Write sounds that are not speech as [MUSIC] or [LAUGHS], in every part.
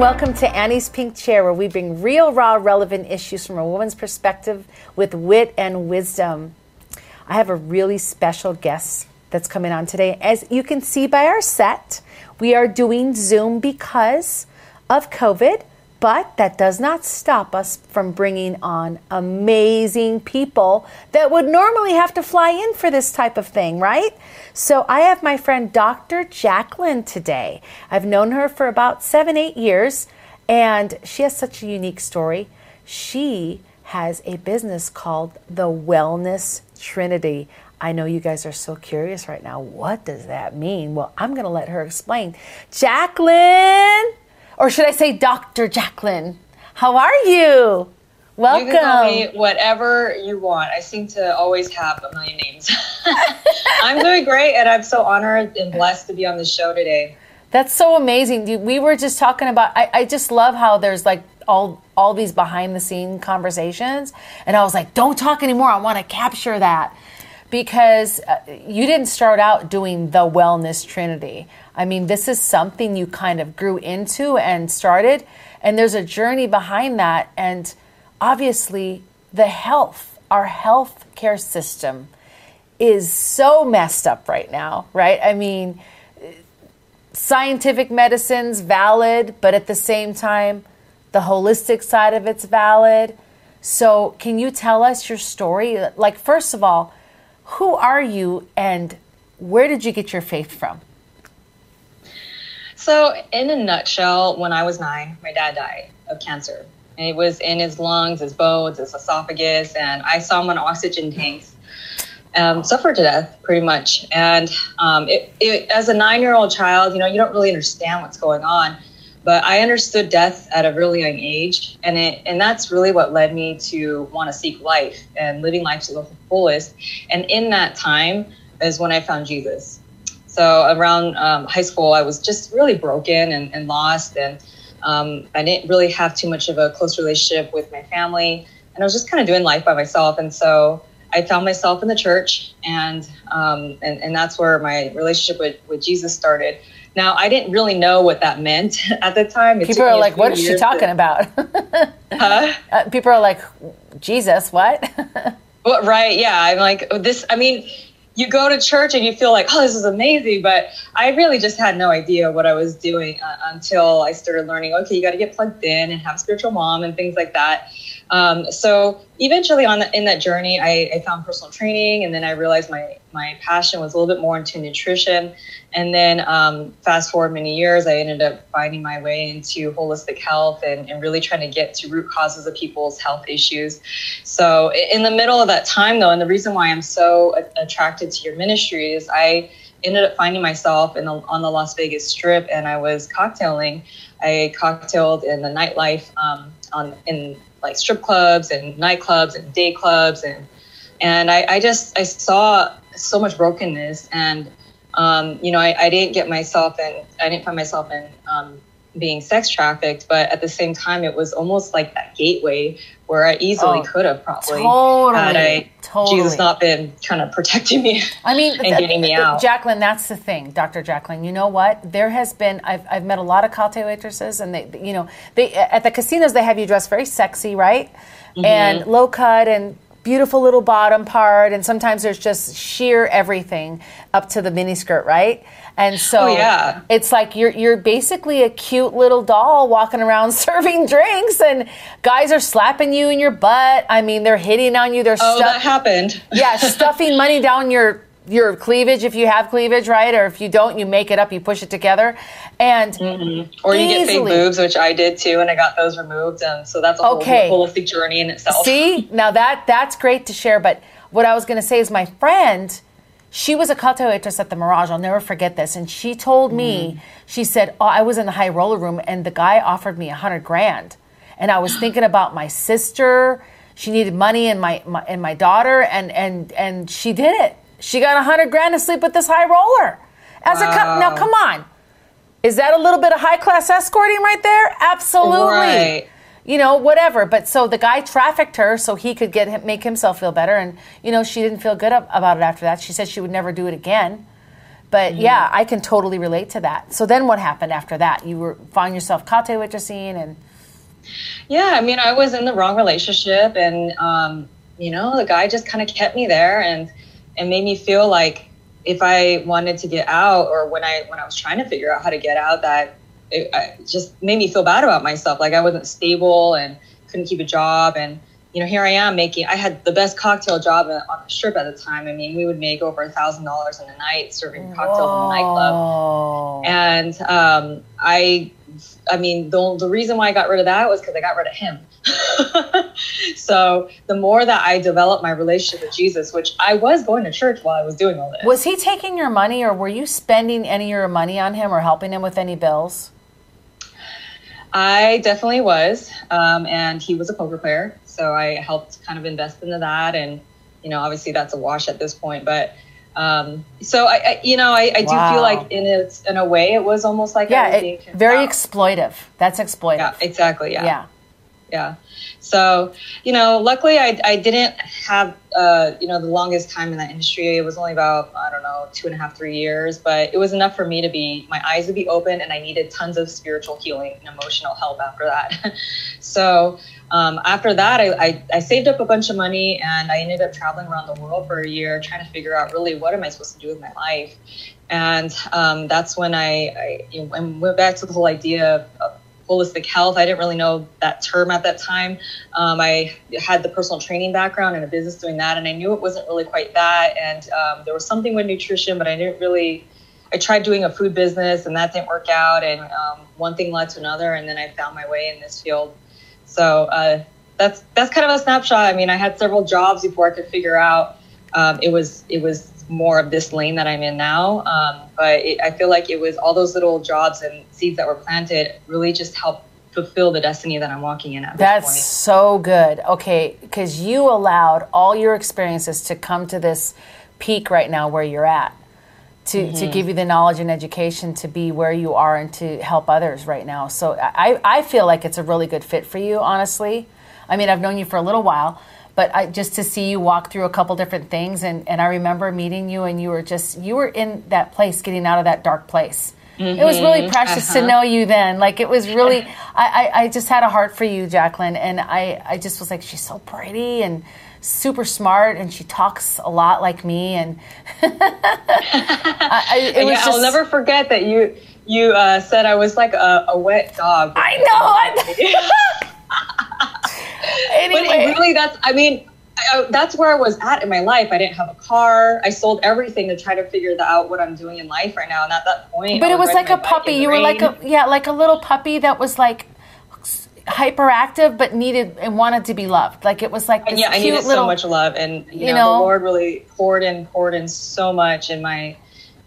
welcome to Annie's Pink Chair, where we bring real, raw, relevant issues from a woman's perspective with wit and wisdom. I have a really special guest that's coming on today. As you can see by our set, we are doing Zoom because of COVID, but that does not stop us from bringing on amazing people that would normally have to fly in for this type of thing, right? So I have my friend Dr. Jacqueline today. I've known her for about seven, eight years, and she has such a unique story. She has a business called the Wellness Trinity. I know you guys are so curious right now. What does that mean? Well, I'm going to let her explain. Jacqueline, or should I say Dr. Jacqueline, how are you? Welcome. You can call me whatever you want. I seem to always have a million names. [LAUGHS] I'm doing great, and I'm so honored and blessed to be on the show today. That's so amazing. We were just talking about. I, I just love how there's like all all these behind the scene conversations, and I was like, "Don't talk anymore. I want to capture that." Because uh, you didn't start out doing the wellness trinity. I mean, this is something you kind of grew into and started, and there's a journey behind that. And obviously, the health, our health care system is so messed up right now, right? I mean, scientific medicine's valid, but at the same time, the holistic side of it's valid. So, can you tell us your story? Like, first of all, who are you and where did you get your faith from? So, in a nutshell, when I was nine, my dad died of cancer. And it was in his lungs, his bones, his esophagus, and I saw him on oxygen tanks. Um, suffer to death pretty much. And um, it, it, as a nine year old child, you know, you don't really understand what's going on. But I understood death at a really young age, and it and that's really what led me to want to seek life and living life to the fullest. And in that time is when I found Jesus. So around um, high school, I was just really broken and, and lost, and um, I didn't really have too much of a close relationship with my family, and I was just kind of doing life by myself. And so I found myself in the church, and um, and, and that's where my relationship with, with Jesus started. Now, I didn't really know what that meant [LAUGHS] at the time. It people are like, what is she talking to... about? [LAUGHS] huh? Uh, people are like, Jesus, what? [LAUGHS] well, right. Yeah. I'm like, oh, this, I mean, you go to church and you feel like, oh, this is amazing. But I really just had no idea what I was doing uh, until I started learning, okay, you got to get plugged in and have a spiritual mom and things like that. Um, so eventually on the, in that journey, I, I, found personal training and then I realized my, my passion was a little bit more into nutrition. And then um, fast forward many years, I ended up finding my way into holistic health and, and really trying to get to root causes of people's health issues. So in the middle of that time though, and the reason why I'm so attracted to your ministry is I ended up finding myself in the, on the Las Vegas Strip, and I was cocktailing. I cocktailed in the nightlife um, on in like strip clubs and nightclubs and day clubs, and and I, I just I saw so much brokenness, and um, you know I, I didn't get myself in I didn't find myself in um, being sex trafficked, but at the same time, it was almost like that gateway where I easily oh, could have probably totally, had I, totally. Jesus not been kind of protecting me. I mean, and getting me out. Jacqueline, that's the thing, Dr. Jacqueline. You know what? There has been I've, I've met a lot of cocktail waitresses, and they, you know, they at the casinos they have you dressed very sexy, right? Mm-hmm. And low cut and beautiful little bottom part, and sometimes there's just sheer everything up to the miniskirt, right? And oh, so oh, yeah. it's like you're you're basically a cute little doll walking around [LAUGHS] serving drinks and guys are slapping you in your butt. I mean, they're hitting on you. They're Oh, stuff- that happened. yeah, [LAUGHS] stuffing money down your your cleavage if you have cleavage, right? Or if you don't, you make it up, you push it together. And mm-hmm. or you easily, get fake boobs, which I did too, and I got those removed. And so that's a okay. whole holistic journey in itself. See, now that that's great to share. But what I was going to say is, my friend she was a cocktail waitress at the Mirage. I'll never forget this. And she told me, mm. she said, oh, I was in the high roller room and the guy offered me a hundred grand. And I was [GASPS] thinking about my sister. She needed money and my, my, and my daughter and, and, and she did it. She got a hundred grand to sleep with this high roller. As wow. a co- now, come on. Is that a little bit of high class escorting right there? Absolutely. Right you know, whatever. But so the guy trafficked her so he could get him, make himself feel better. And, you know, she didn't feel good about it after that. She said she would never do it again But yeah, I can totally relate to that. So then what happened after that? You were find yourself kate waitressing and Yeah, I mean, I was in the wrong relationship, and um, you know, the guy just kind of kept me there and and made me feel like if I wanted to get out, or when I when I was trying to figure out how to get out, that it, it just made me feel bad about myself. Like I wasn't stable and couldn't keep a job, and you know, here I am making. I had the best cocktail job on the strip at the time. I mean, we would make over a thousand dollars in a night serving cocktails in the nightclub, and um, I, I mean, the the reason why I got rid of that was because I got rid of him. [LAUGHS] so the more that I developed my relationship with Jesus, which I was going to church while I was doing all this. Was he taking your money or were you spending any of your money on him or helping him with any bills? I definitely was, um, and he was a poker player, so I helped kind of invest into that, and you know, obviously that's a wash at this point, but. Um, so I, I, you know, I, I do Wow. feel like in its in a way it was almost like Yeah, was it, very out. exploitive. That's exploitive. yeah, exactly, yeah. yeah. Yeah. So you know luckily i, I didn't have uh, you know the longest time in that industry. It was only about i don't know two and a half three years but it was enough for me to be my eyes would be open and i needed tons of spiritual healing and emotional help after that. [LAUGHS] So um, after that I, I, I saved up a bunch of money and i ended up traveling around the world for a year trying to figure out really what am i supposed to do with my life. And um, that's when I, I went back to the whole idea of, of holistic health. I didn't really know that term at that time. Um, I had the personal training background and a business doing that, and I knew it wasn't really quite that. And um, there was something with nutrition, but I didn't really. I tried doing a food business, and that didn't work out. And um, one thing led to another, and then I found my way in this field. So uh, that's that's kind of a snapshot. I mean, I had several jobs before I could figure out. Um, it was it was more of this lane that I'm in now. Um, but it, I feel like it was all those little jobs and seeds that were planted really just helped fulfill the destiny that I'm walking in at That's this point. so good. Okay, because you allowed all your experiences to come to this peak right now where you're at, to, Mm-hmm. to give you the knowledge and education to be where you are and to help others right now. So I, I feel like it's a really good fit for you, honestly. I mean, I've known you for a little while, but I, just to see you walk through a couple different things, and, and I remember meeting you, and you were just you were in that place, getting out of that dark place. It was really precious to know you then. Like it was really, [LAUGHS] I, I, I just had a heart for you, Jacqueline, and I, I just was like, she's so pretty and super smart, and she talks a lot like me, and [LAUGHS] I, And was yeah, just. I'll never forget that you you uh, said I was like a, a wet dog. I know. I, [LAUGHS] but it really, that's I mean. I, that's where I was at in my life. I didn't have a car. I sold everything to try to figure out what I'm doing in life right now. And at that point, but it was like a puppy. You were like a yeah, like a little puppy that was like hyperactive, but needed and wanted to be loved. Like it was like this yeah, I needed little. so much love, and you, you know, know? the Lord really poured in, poured in so much in my,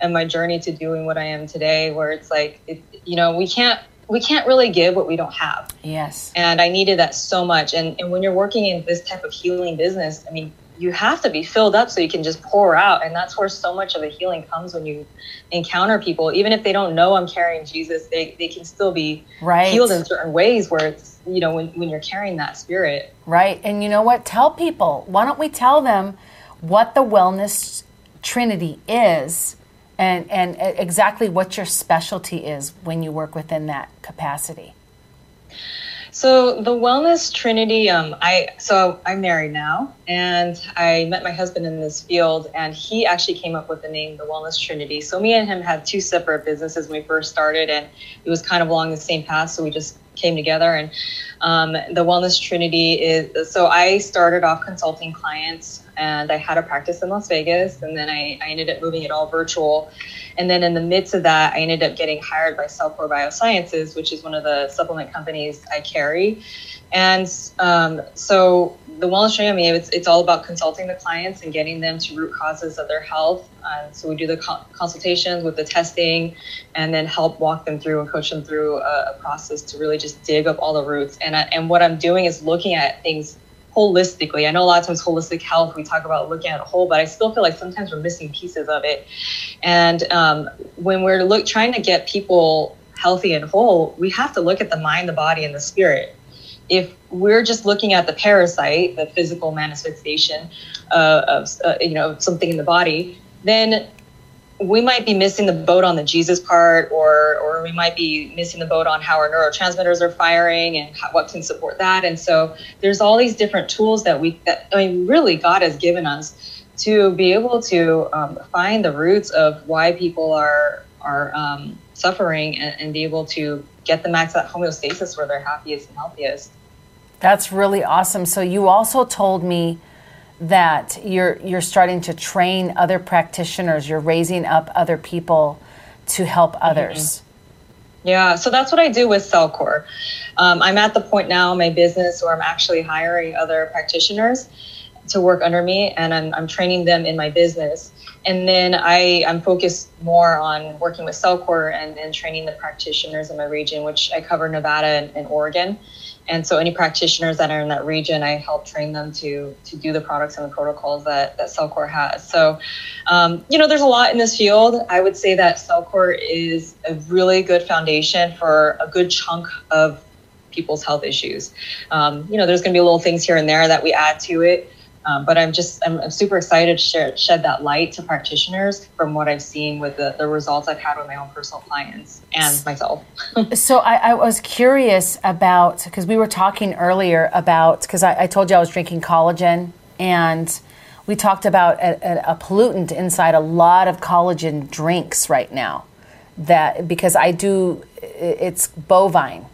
in my journey to doing what I am today. Where it's like, it, you know, we can't, we can't really give what we don't have, yes. and I needed that so much. And and when you're working in this type of healing business, I mean, you have to be filled up so you can just pour out, and that's where so much of the healing comes when you encounter people. Even if they don't know I'm carrying Jesus, they they can still be Right. healed in certain ways. Where it's you know when when you're carrying that spirit. Right. And you know what? Tell people. Why don't we tell them what the wellness trinity is and and exactly what your specialty is when you work within that capacity? So the wellness trinity, um, I so I'm married now, and I met my husband in this field, and he actually came up with the name the wellness trinity. So me and him had two separate businesses when we first started, and it was kind of along the same path. So we just came together, and um, the wellness trinity is. So I started off consulting clients, and I had a practice in Las Vegas, and then I, I ended up moving it all virtual. And then in the midst of that, I ended up getting hired by Cellcore Biosciences, which is one of the supplement companies I carry. And um, so the wellness mean, it's, it's all about consulting the clients and getting them to root causes of their health. Uh, so we do the co- consultations with the testing and then help walk them through and coach them through a, a process to really just dig up all the roots. And, I, and what I'm doing is looking at things holistically. I know a lot of times holistic health, we talk about looking at a whole, but I still feel like sometimes we're missing pieces of it. And um, when we're look, trying to get people healthy and whole, we have to look at the mind, the body, and the spirit. If we're just looking at the parasite, the physical manifestation uh, of uh, you know something in the body, then we might be missing the boat on the Jesus part, or or we might be missing the boat on how our neurotransmitters are firing and how, what can support that. And so there's all these different tools that we that I mean, really God has given us to be able to um, find the roots of why people are are um, suffering and, and be able to get them back to that homeostasis where they're happiest and healthiest. That's really awesome. So you also told me that you're you're starting to train other practitioners. You're raising up other people to help others. Mm-hmm. Yeah, so that's what I do with Cellcore. Um, I'm at the point now in my business where I'm actually hiring other practitioners to work under me, and I'm, I'm training them in my business. And then I, I'm focused more on working with Cellcore and, and training the practitioners in my region, which I cover Nevada and, and Oregon. And so any practitioners that are in that region, I help train them to to do the products and the protocols that, that Cellcore has. So, um, you know, there's a lot in this field. I would say that Cellcore is a really good foundation for a good chunk of people's health issues. Um, you know, there's going to be little things here and there that we add to it. Um, but I'm just I'm, I'm super excited to share, shed that light to practitioners from what I've seen with the, the results I've had with my own personal clients and myself. [LAUGHS] so I, I, was curious about because we were talking earlier about because I, I, told you I was drinking collagen and we talked about a, a, pollutant inside a lot of collagen drinks right now that because I do it's bovine.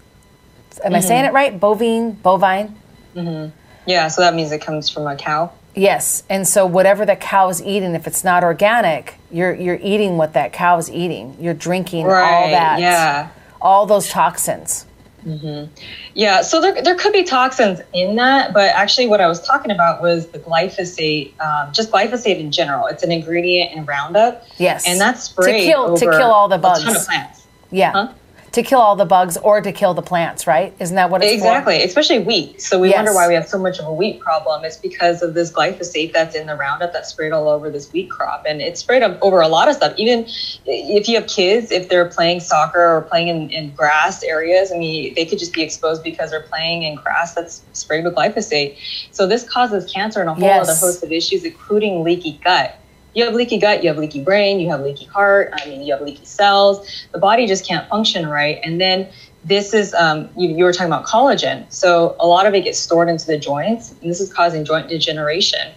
Am mm-hmm. I saying it right? Bovine, bovine. Mm-hmm. Yeah, so that means it comes from a cow. Yes, and so whatever the cow is eating, if it's not organic, you're you're eating what that cow is eating. You're drinking right, all that, yeah, all those toxins. Mm-hmm. Yeah, so there, there could be toxins in that, but actually, what I was talking about was the glyphosate, um, just glyphosate in general. It's an ingredient in Roundup. Yes, and that's sprayed to kill to kill all the bugs. A ton of plants. Yeah. Huh? To kill all the bugs or to kill the plants, right? Isn't that what it's exactly? For? Especially wheat. So we yes. wonder why we have so much of a wheat problem. It's because of this glyphosate that's in the Roundup that's sprayed all over this wheat crop, and it's sprayed over a lot of stuff. Even if you have kids, if they're playing soccer or playing in, in grass areas, I mean, they could just be exposed because they're playing in grass that's sprayed with glyphosate. So this causes cancer and a whole yes. other host of issues, including leaky gut you have leaky gut, you have leaky brain, you have leaky heart, I mean, you have leaky cells. The body just can't function right. And then this is, um, you, you were talking about collagen. So a lot of it gets stored into the joints, and this is causing joint degeneration.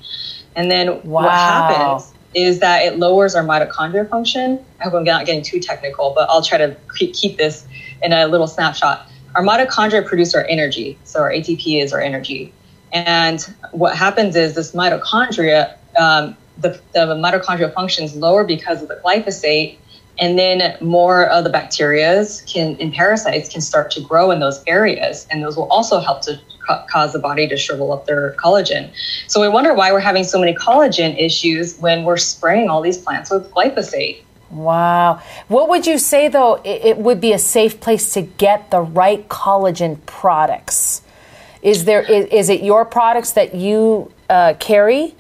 And then wow. what happens is that it lowers our mitochondria function. I hope I'm not getting too technical, but I'll try to keep this in a little snapshot. Our mitochondria produce our energy. So our ATP is our energy. And what happens is this mitochondria um, the, the mitochondrial functions lower because of the glyphosate and then more of the bacterias can and parasites can start to grow in those areas and those will also help to ca- cause the body to shrivel up their collagen. So we wonder why we're having so many collagen issues when we're spraying all these plants with glyphosate. Wow. What would you say though it, it would be a safe place to get the right collagen products? Is there is, is it your products that you uh, carry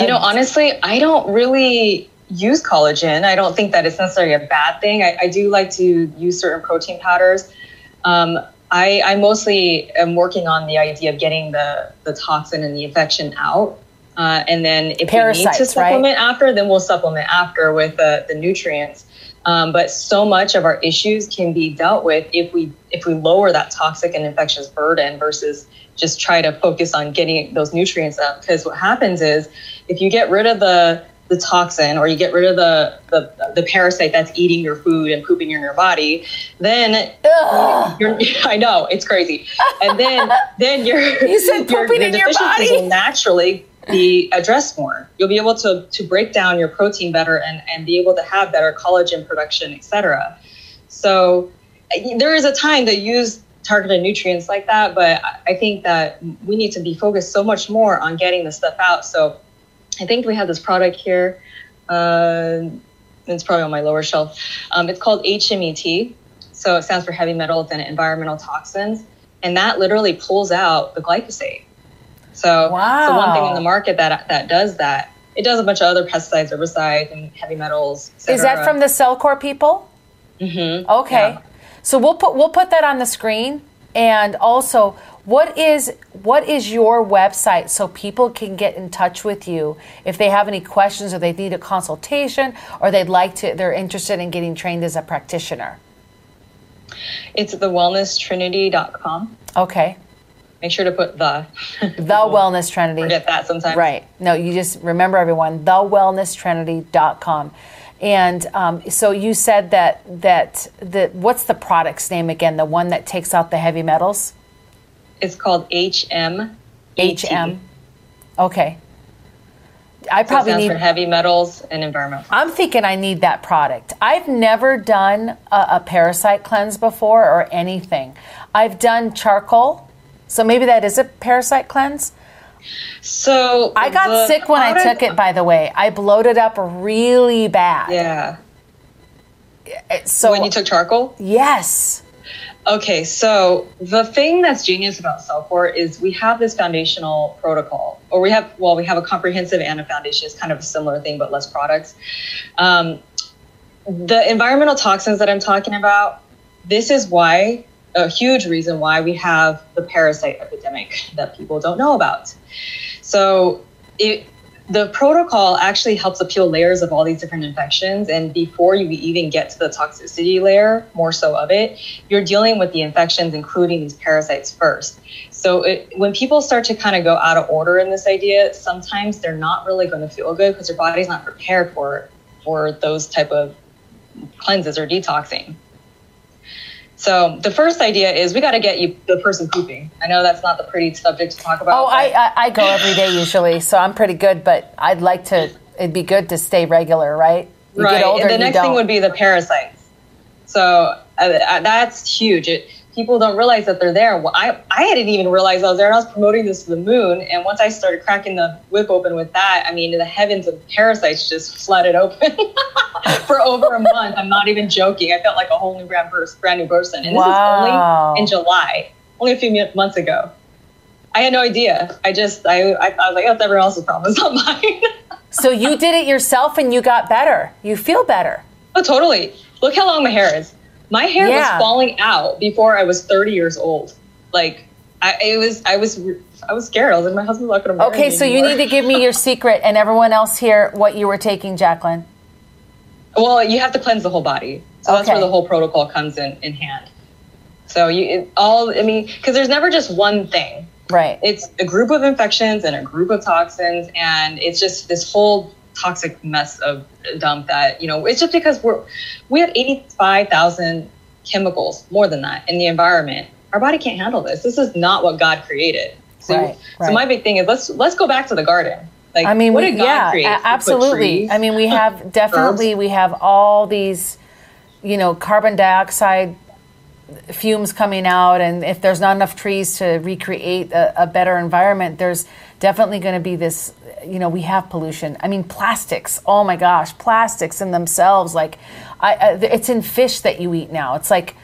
you know, honestly, I don't really use collagen. I don't think that it's necessarily a bad thing. I, I do like to use certain protein powders. Um, I, I, mostly am working on the idea of getting the, the toxin and the infection out. Uh, and then if Parasites, we need to supplement right? after, then we'll supplement after with the, the nutrients. Um, but so much of our issues can be dealt with if we if we lower that toxic and infectious burden versus just try to focus on getting those nutrients up. Because what happens is if you get rid of the the toxin or you get rid of the, the the parasite that's eating your food and pooping in your body, then you're, [LAUGHS] I know it's crazy, and then then your [LAUGHS] you said pooping your, your in your body will naturally be addressed more. You'll be able to to break down your protein better and and be able to have better collagen production, etc. So there is a time to use targeted nutrients like that, but I think that we need to be focused so much more on getting the stuff out. So I think we have this product here. Uh, it's probably on my lower shelf. Um, it's called HMET. So it stands for heavy metals and environmental toxins. And that literally pulls out the glyphosate. So wow. the one thing in the market that that does that. It does a bunch of other pesticides, herbicides, and heavy metals. Is that from the Cellcore people? Mm-hmm. Okay. Yeah. So we'll put we'll put that on the screen, and also What is what is your website so people can get in touch with you if they have any questions or they need a consultation or they'd like to they're interested in getting trained as a practitioner? It's thewellnesstrinity.com. Okay. Make sure to put the. the [LAUGHS] Wellness Trinity. Forget that sometimes. Right. No, you just remember everyone, thewellnesstrinity.com. And um, so you said that that the what's the product's name again? The one that takes out the heavy metals? It's called HM. HM. Okay. I So probably need. for heavy metals and environmental. I'm thinking I need that product. I've never done a, a parasite cleanse before or anything. I've done charcoal, so maybe that is a parasite cleanse. So I got sick when I took it. By the way, I bloated up really bad. Yeah. So when you took charcoal. yes, Okay, so the thing that's genius about Cellcore is we have this foundational protocol, or we have, well, we have a comprehensive and a foundation. It's kind of a similar thing, but less products. Um, the environmental toxins that I'm talking about, this is why, a huge reason why we have the parasite epidemic that people don't know about. So it, the protocol actually helps appeal layers of all these different infections. And before you even get to the toxicity layer, more so of it, you're dealing with the infections, including these parasites first. So it, when people start to kind of go out of order in this idea, sometimes they're not really going to feel good because their body's not prepared for for those type of cleanses or detoxing. So the first idea is we got to get you the person pooping. I know that's not the pretty subject to talk about. Oh, I, I I go every day usually, so I'm pretty good. But I'd like to. It'd be good to stay regular, right? You right. get older, and the next thing would be the parasites. So uh, uh, that's huge. It, people don't realize that they're there. Well, I, I didn't even realize I was there. And I was promoting this to the moon. And once I started cracking the whip open with that, I mean, the heavens of parasites just flooded open [LAUGHS] for over a month. I'm not even joking. I felt like a whole new brand, brand new person. And this Wow. is only in July, only a few months ago. I had no idea. I just, I, I, I was like, oh, it's everyone else's problem. It's not [LAUGHS] mine. so you did it yourself, and you got better. You feel better. Oh, totally. Look how long my hair is. My hair Yeah. was falling out before I was 30 years old. Like, I it was, I was, I was scared. I was like, my husband's not going to. Okay, so you need to give me your [LAUGHS] secret, and everyone else here, what you were taking, Jacqueline. Well, you have to cleanse the whole body. So that's where the whole protocol comes in in hand. So you it, all, I mean, because there's never just one thing. Right. It's a group of infections and a group of toxins, and it's just this whole toxic mess of dump that you know. It's just because we're we have 85,000 chemicals, more than that, in the environment. Our body can't handle this. This is not what God created. So, Right, so my big thing is let's let's go back to the garden. Like, I mean, what we, did God yeah, create? a- He put absolutely. I mean, we have definitely we have all these, you know, carbon dioxide fumes coming out, and if there's not enough trees to recreate a, a better environment, there's definitely going to be this. You know, we have pollution. I mean, plastics. Oh my gosh, plastics in themselves. Like, I, I it's in fish that you eat now. It's like,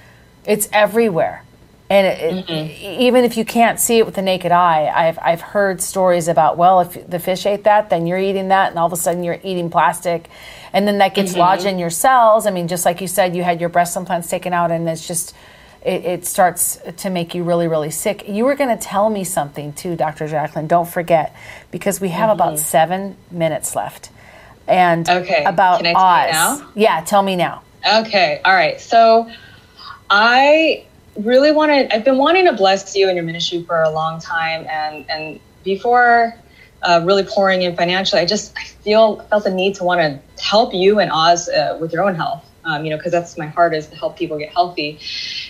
it's everywhere. And it, it, mm-hmm. even if you can't see it with the naked eye, I've, I've heard stories about, well, if the fish ate that, then you're eating that, and all of a sudden you're eating plastic. And then that gets mm-hmm. lodged in your cells. I mean, just like you said, you had your breast implants taken out, and it's just, it, it starts to make you really, really sick. You were going to tell me something too, Dr. Jacqueline. Don't forget, because we have about seven minutes left. And Okay. about Can I tell Oz. Yeah, tell me now. Okay. All right. So I really wanted, I've been wanting to bless you and your ministry for a long time. And, and before uh, really pouring in financially, I just, I feel, felt the need to want to help you and Oz uh, with your own health. Um, you know, because that's my heart is to help people get healthy,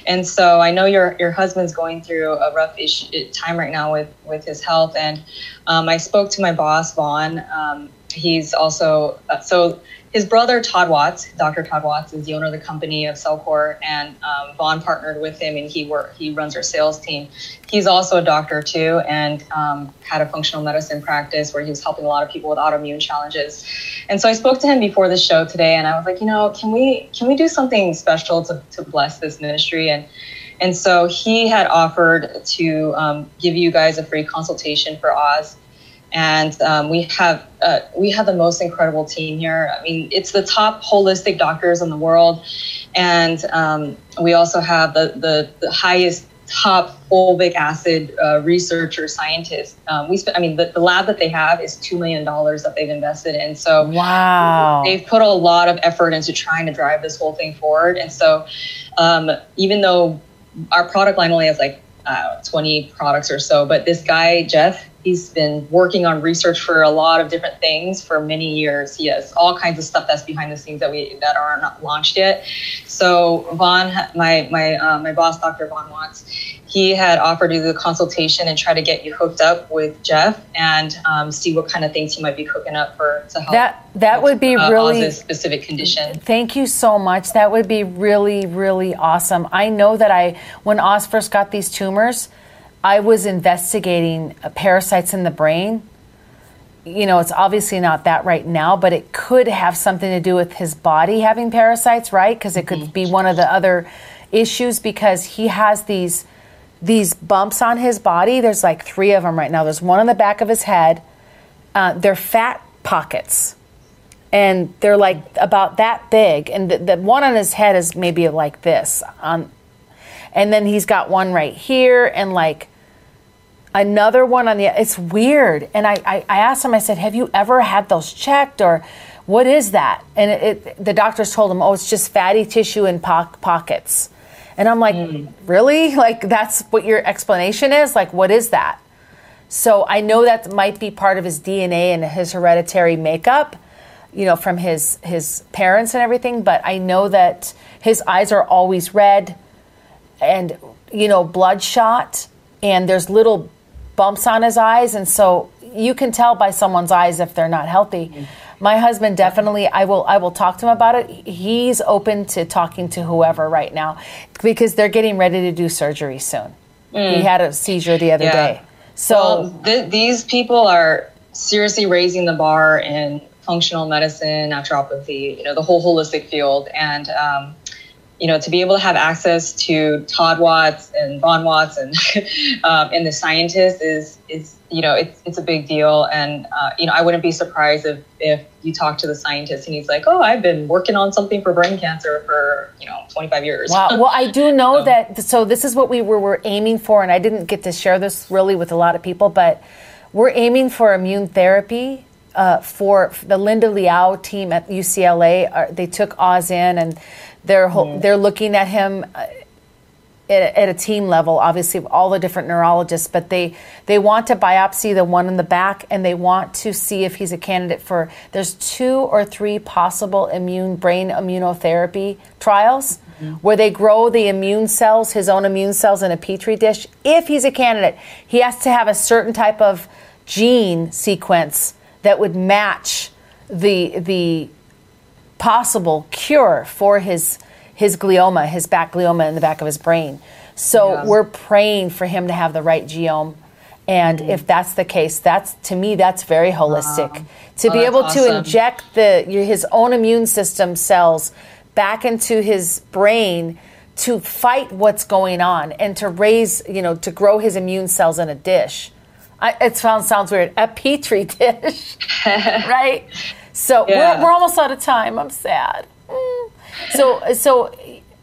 and so I know your your husband's going through a rough issue, time right now with with his health, and um, I spoke to my boss Vaughn. Um, he's also uh, so his brother Todd Watts, Dr. Todd Watts, is the owner of the company of Cellcore, and um, Vaughn partnered with him, and he work he runs our sales team. He's also a doctor too, and um, had a functional medicine practice where he was helping a lot of people with autoimmune challenges. And so I spoke to him before the show today, and I was like, you know, can we can we do something special to to bless this ministry and and so he had offered to um, give you guys a free consultation for Oz and um, we have uh, we have the most incredible team here. I mean, it's the top holistic doctors in the world, and um, we also have the, the the highest top fulvic acid uh, researcher scientist. Um, we spent, I mean, the, the lab that they have is $2 million that they've invested in. So wow. they've put a lot of effort into trying to drive this whole thing forward. And so um, even though our product line only has like uh, 20 products or so, but this guy, Jeff, he's been working on research for a lot of different things for many years. He has all kinds of stuff that's behind the scenes that we that are not launched yet. So Vaughn, my my uh, my boss, Dr. Vaughn Watts, he had offered to do the consultation and try to get you hooked up with Jeff and um, see what kind of things he might be cooking up for to help. That that would be uh, really Oz's specific condition. Thank you so much. That would be really really awesome. I know that I when Oz first got these tumors I was investigating parasites in the brain. You know, it's obviously not that right now, but it could have something to do with his body having parasites, right? Because it could be one of the other issues because he has these these bumps on his body. There's like three of them right now. There's one on the back of his head. Uh, they're fat pockets, and they're like about that big. And the, the one on his head is maybe like this. On, and then he's got one right here, and like another one on the it's weird. And I, I, I, asked him i said have you ever had those checked or what is that? And it, it, the doctors told him oh it's just fatty tissue in po- pockets. And i'm like mm. really? [LAUGHS] Like that's what your explanation is? Like what is that? So i know that might be part of his dna and his hereditary makeup you know from his his parents and everything but i know that his eyes are always red and you know bloodshot and there's little bumps on his eyes, and so you can tell by someone's eyes if they're not healthy. My husband definitely I will I will talk to him about it. He's open to talking to whoever right now because they're getting ready to do surgery soon. Mm. He had a seizure the other yeah. day. So well, th- these people are seriously raising the bar in functional medicine, naturopathy, you know, the whole holistic field and um, you know, to be able to have access to Todd Watts and Vaughn Watts and [LAUGHS] um, and the scientists is is you know it's it's a big deal. And uh, you know, I wouldn't be surprised if if you talk to the scientist and he's like, oh, I've been working on something for brain cancer for you know 25 years. Wow. Well, I do know [LAUGHS] um, that. So this is what we were, were aiming for, and I didn't get to share this really with a lot of people, but we're aiming for immune therapy uh, for the Linda Liau team at UCLA. Uh, they took Oz in and they're mm. they're looking at him uh, at, at, a team level, obviously all the different neurologists, but they they want to biopsy the one in the back and they want to see if he's a candidate for. There's two or three possible immune brain immunotherapy trials mm-hmm. where they grow the immune cells, his own immune cells, in a petri dish. If he's a candidate, he has to have a certain type of gene sequence that would match the the possible cure for his his glioma, his back glioma in the back of his brain. So yeah. we're praying for him to have the right genome. And mm-hmm. if that's the case, that's to me that's very holistic. Wow. To oh, be able awesome. to inject the his own immune system cells back into his brain to fight what's going on and to raise, you know, to grow his immune cells in a dish. I, it sounds sounds weird. A petri dish, [LAUGHS] right? [LAUGHS] So yeah. we're, we're almost out of time. I'm sad. Mm. So so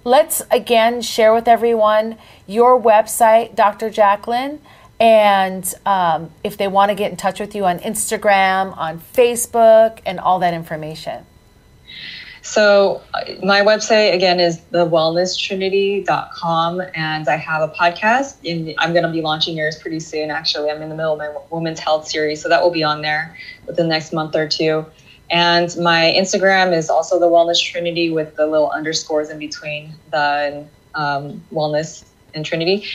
let's again share with everyone your website, Dr. Jacqueline, and um, if they want to get in touch with you on Instagram, on Facebook, and all that information. So my website again is thewellnesstrinity.com and I have a podcast and I'm going to be launching yours pretty soon actually. I'm in the middle of my women's health series so that will be on there within the next month or two. And my Instagram is also the Wellness Trinity with the little underscores in between the um, wellness and Trinity.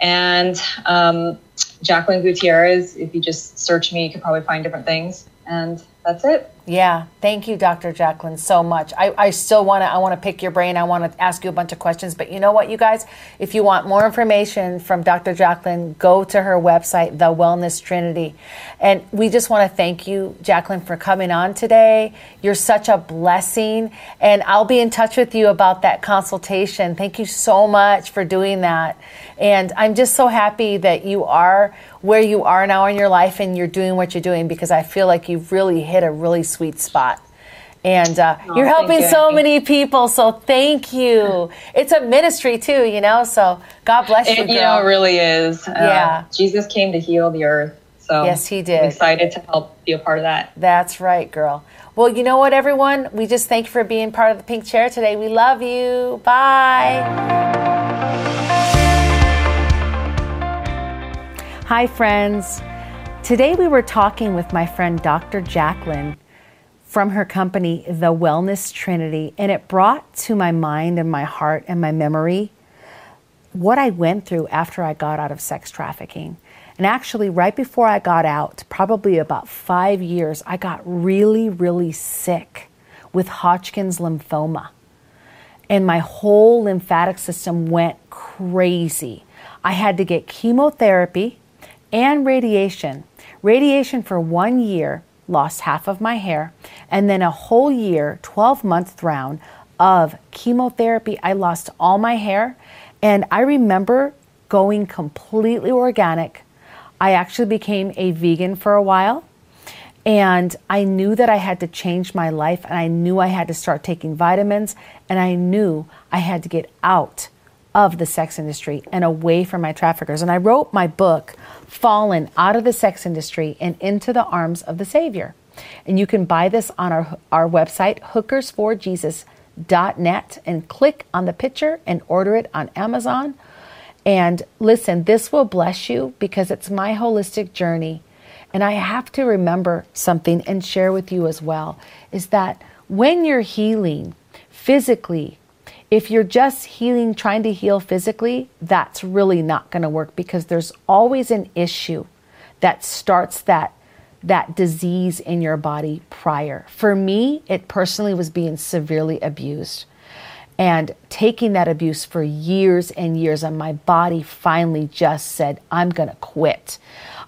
And um, Jacqueline Gutierrez, if you just search me, you can probably find different things. And that's it. Yeah, thank you, Dr. Jacqueline, so much. I, I still want to. I want to pick your brain. I want to ask you a bunch of questions. But you know what, you guys, if you want more information from Dr. Jacqueline, go to her website, The Wellness Trinity. And we just want to thank you, Jacqueline, for coming on today. You're such a blessing, and I'll be in touch with you about that consultation. Thank you so much for doing that. And I'm just so happy that you are where you are now in your life and you're doing what you're doing because I feel like you've really hit a really spot. And uh, Oh, you're helping you, so many people, so thank you. [LAUGHS] It's a ministry too, you know. So God bless you, It, girl. you know, it really is. Uh, Yeah. Jesus came to heal the earth. So Yes, he did. I'm excited to help be a part of that. That's right, girl. Well, you know what, everyone? We just thank you for being part of the pink chair today. We love you. Bye. Hi, friends. Today we were talking with my friend Dr. Jacqueline from her company, The Wellness Trinity, and it brought to my mind and my heart and my memory what I went through after I got out of sex trafficking. And actually, right before I got out, probably about five years, I got really, really sick with Hodgkin's lymphoma. And my whole lymphatic system went crazy. I had to get chemotherapy and radiation. Radiation for one year, lost half of my hair, and then a whole year, 12 month round of chemotherapy. I lost all my hair, and I remember going completely organic. I actually became a vegan for a while. And I knew that I had to change my life, and I knew I had to start taking vitamins, and I knew I had to get out of the sex industry and away from my traffickers. And I wrote my book, Fallen Out of the Sex Industry and Into the Arms of the Savior. And you can buy this on our, our website, hookersforjesus.net, and click on the picture and order it on Amazon. And listen, this will bless you because it's my holistic journey. And I have to remember something and share with you as well is that when you're healing physically, if you're just healing, trying to heal physically, that's really not going to work because there's always an issue that starts that that disease in your body prior. For me, it personally was being severely abused and taking that abuse for years and years and my body finally just said i'm going to quit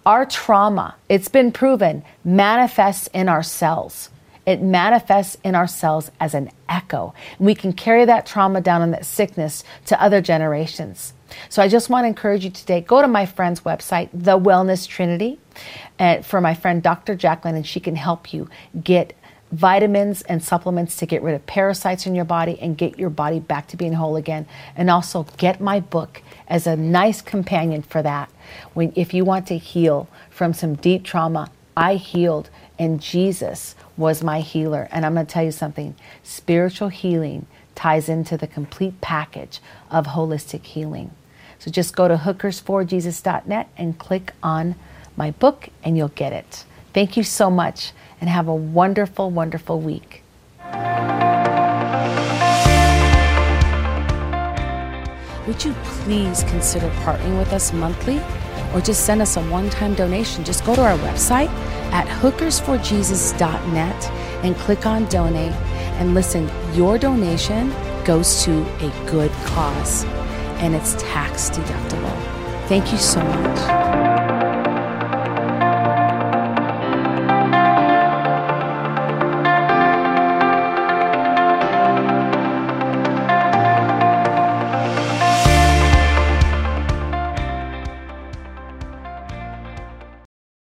our trauma it's been proven manifests in our cells it manifests in ourselves as an echo we can carry that trauma down and that sickness to other generations so i just want to encourage you today go to my friend's website the wellness trinity and for my friend dr jacqueline and she can help you get vitamins and supplements to get rid of parasites in your body and get your body back to being whole again. And also get my book as a nice companion for that. When if you want to heal from some deep trauma, I healed and Jesus was my healer. And I'm going to tell you something, spiritual healing ties into the complete package of holistic healing. So just go to hookersforjesus.net and click on my book and you'll get it. Thank you so much and have a wonderful, wonderful week. Would you please consider partnering with us monthly or just send us a one time donation? Just go to our website at hookersforjesus.net and click on donate. And listen, your donation goes to a good cause and it's tax deductible. Thank you so much.